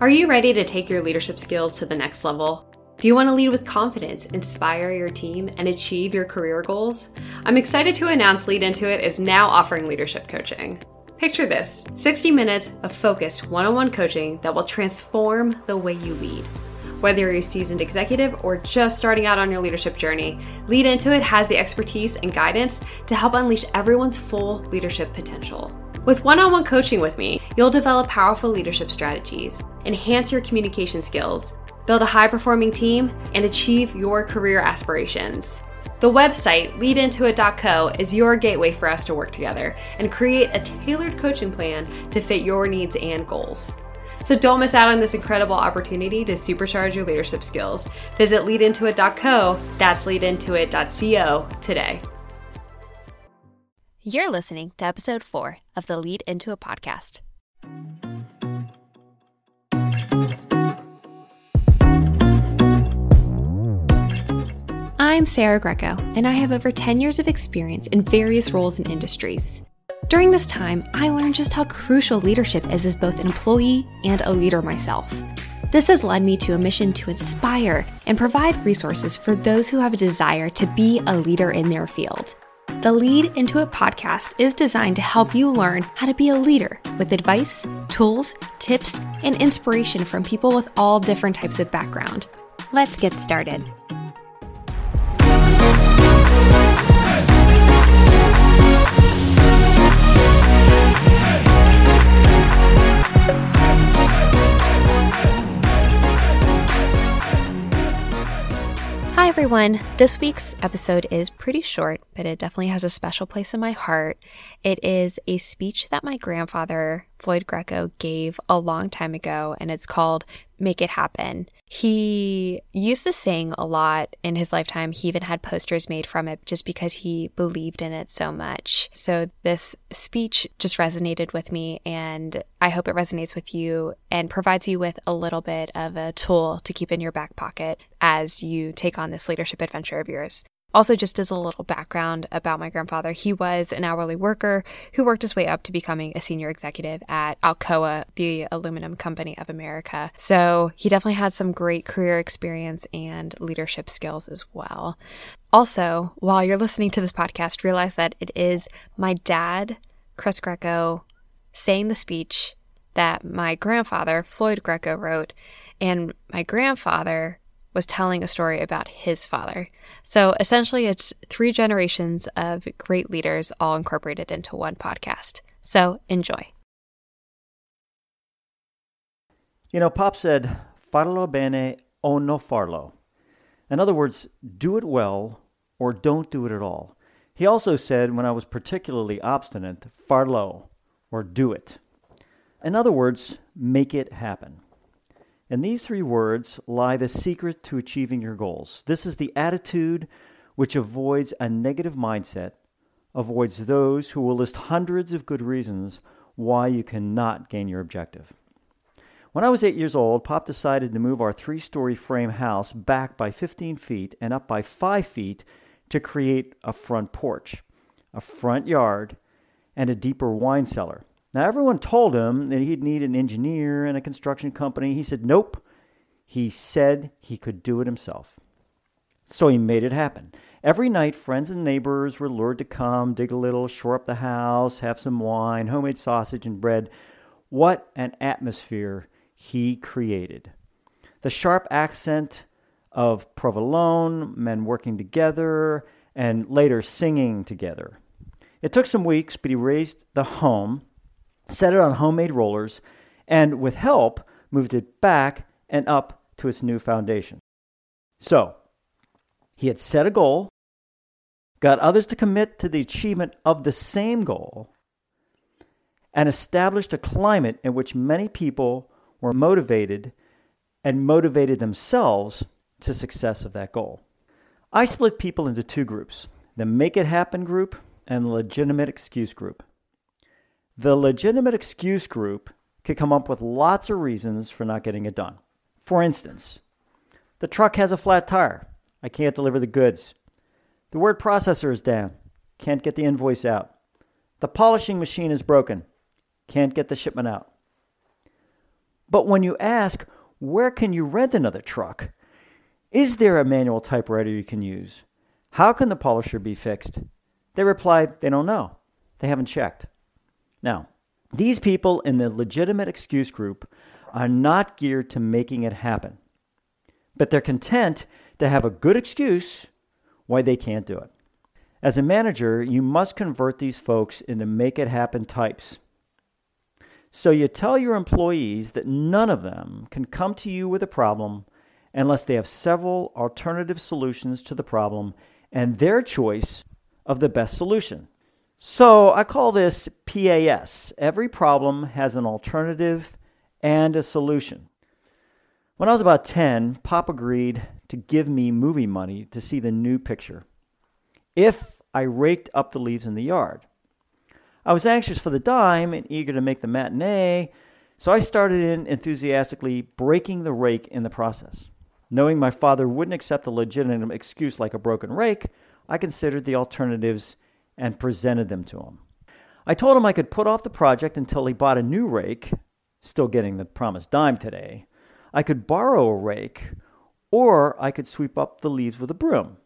Are you ready to take your leadership skills to the next level? Do you want to lead with confidence, inspire your team, and achieve your career goals? I'm excited to announce Lead Intuit is now offering leadership coaching. Picture this 60 minutes of focused one on one coaching that will transform the way you lead. Whether you're a seasoned executive or just starting out on your leadership journey, Lead Intuit has the expertise and guidance to help unleash everyone's full leadership potential. With one on one coaching with me, you'll develop powerful leadership strategies, enhance your communication skills, build a high performing team, and achieve your career aspirations. The website, leadintuit.co, is your gateway for us to work together and create a tailored coaching plan to fit your needs and goals. So don't miss out on this incredible opportunity to supercharge your leadership skills. Visit leadintuit.co, that's leadintuit.co today. You're listening to episode four of the Lead Intuit podcast. I'm Sarah Greco, and I have over 10 years of experience in various roles and industries. During this time, I learned just how crucial leadership is as both an employee and a leader myself. This has led me to a mission to inspire and provide resources for those who have a desire to be a leader in their field. The Lead Into Intuit podcast is designed to help you learn how to be a leader with advice, tools, tips, and inspiration from people with all different types of background. Let's get started. Everyone. This week's episode is pretty short, but it definitely has a special place in my heart. It is a speech that my grandfather, Floyd Greco, gave a long time ago, and it's called Make It Happen. He used this saying a lot in his lifetime. He even had posters made from it just because he believed in it so much. So, this speech just resonated with me, and I hope it resonates with you and provides you with a little bit of a tool to keep in your back pocket as you take on this leadership adventure of yours. Also, just as a little background about my grandfather, he was an hourly worker who worked his way up to becoming a senior executive at Alcoa, the aluminum company of America. So he definitely had some great career experience and leadership skills as well. Also, while you're listening to this podcast, realize that it is my dad, Chris Greco, saying the speech that my grandfather, Floyd Greco, wrote. And my grandfather was telling a story about his father. So essentially, it's three generations of great leaders all incorporated into one podcast. So enjoy. You know, Pop said, farlo bene o no farlo. In other words, do it well or don't do it at all. He also said, when I was particularly obstinate, farlo or do it. In other words, make it happen. In these three words lie the secret to achieving your goals. This is the attitude which avoids a negative mindset, avoids those who will list hundreds of good reasons why you cannot gain your objective. When I was eight years old, Pop decided to move our three story frame house back by 15 feet and up by 5 feet to create a front porch, a front yard, and a deeper wine cellar. Now, everyone told him that he'd need an engineer and a construction company. He said, nope. He said he could do it himself. So he made it happen. Every night, friends and neighbors were lured to come, dig a little, shore up the house, have some wine, homemade sausage and bread. What an atmosphere he created. The sharp accent of provolone, men working together, and later singing together. It took some weeks, but he raised the home set it on homemade rollers, and with help, moved it back and up to its new foundation. So, he had set a goal, got others to commit to the achievement of the same goal, and established a climate in which many people were motivated and motivated themselves to success of that goal. I split people into two groups the make it happen group and the legitimate excuse group. The legitimate excuse group could come up with lots of reasons for not getting it done. For instance, the truck has a flat tire. I can't deliver the goods. The word processor is down. Can't get the invoice out. The polishing machine is broken. Can't get the shipment out. But when you ask, where can you rent another truck? Is there a manual typewriter you can use? How can the polisher be fixed? They reply they don't know. They haven't checked. Now, these people in the legitimate excuse group are not geared to making it happen, but they're content to have a good excuse why they can't do it. As a manager, you must convert these folks into make it happen types. So you tell your employees that none of them can come to you with a problem unless they have several alternative solutions to the problem and their choice of the best solution. So I call this PAS. Every problem has an alternative and a solution. When I was about 10, Pop agreed to give me movie money to see the new picture if I raked up the leaves in the yard. I was anxious for the dime and eager to make the matinee, so I started in enthusiastically breaking the rake in the process. Knowing my father wouldn't accept a legitimate excuse like a broken rake, I considered the alternatives and presented them to him. I told him I could put off the project until he bought a new rake, still getting the promised dime today. I could borrow a rake, or I could sweep up the leaves with a broom.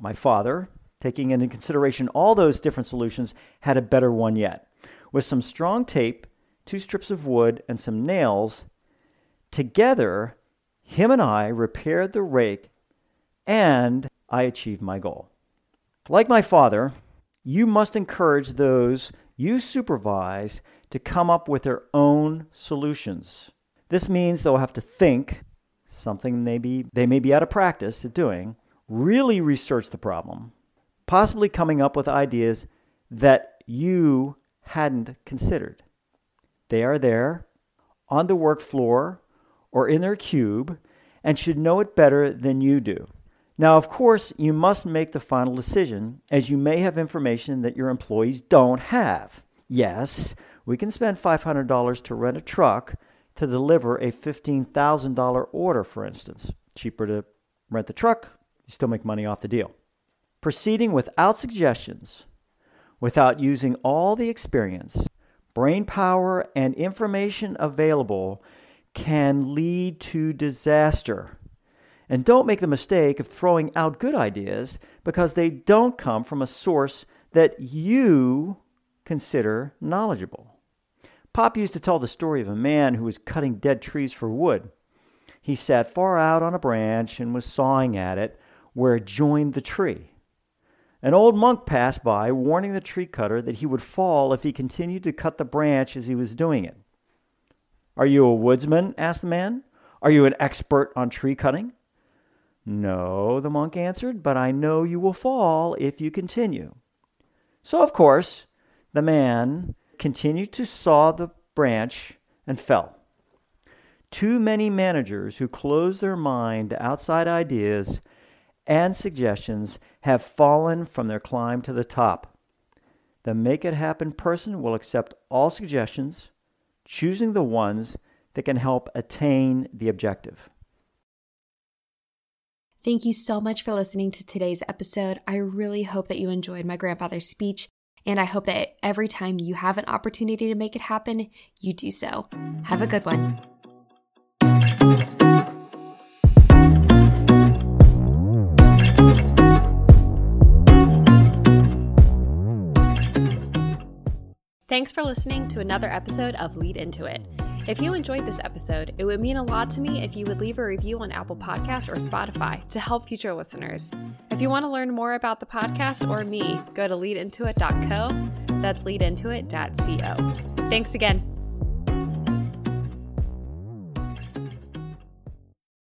My father, taking into consideration all those different solutions, had a better one yet. With some strong tape, two strips of wood, and some nails, together, him and I repaired the rake, and I achieved my goal. Like my father, you must encourage those you supervise to come up with their own solutions. This means they'll have to think, something maybe they may be out of practice at doing, really research the problem, possibly coming up with ideas that you hadn't considered. They are there on the work floor or in their cube and should know it better than you do. Now, of course, you must make the final decision, as you may have information that your employees don't have. Yes, we can spend $500 to rent a truck to deliver a $15,000 order, for instance. Cheaper to rent the truck, you still make money off the deal. Proceeding without suggestions, without using all the experience, brain power, and information available can lead to disaster. And don't make the mistake of throwing out good ideas because they don't come from a source that you consider knowledgeable. Pop used to tell the story of a man who was cutting dead trees for wood. He sat far out on a branch and was sawing at it where it joined the tree. An old monk passed by, warning the tree cutter that he would fall if he continued to cut the branch as he was doing it. Are you a woodsman? asked the man. Are you an expert on tree cutting? No, the monk answered, but I know you will fall if you continue. So, of course, the man continued to saw the branch and fell. Too many managers who close their mind to outside ideas and suggestions have fallen from their climb to the top. The make it happen person will accept all suggestions, choosing the ones that can help attain the objective. Thank you so much for listening to today's episode. I really hope that you enjoyed my grandfather's speech, and I hope that every time you have an opportunity to make it happen, you do so. Have a good one. Thanks for listening to another episode of Lead Intuit. If you enjoyed this episode, it would mean a lot to me if you would leave a review on Apple Podcast or Spotify to help future listeners. If you want to learn more about the podcast or me, go to leadintuit.co. That's leadintuit.co. Thanks again.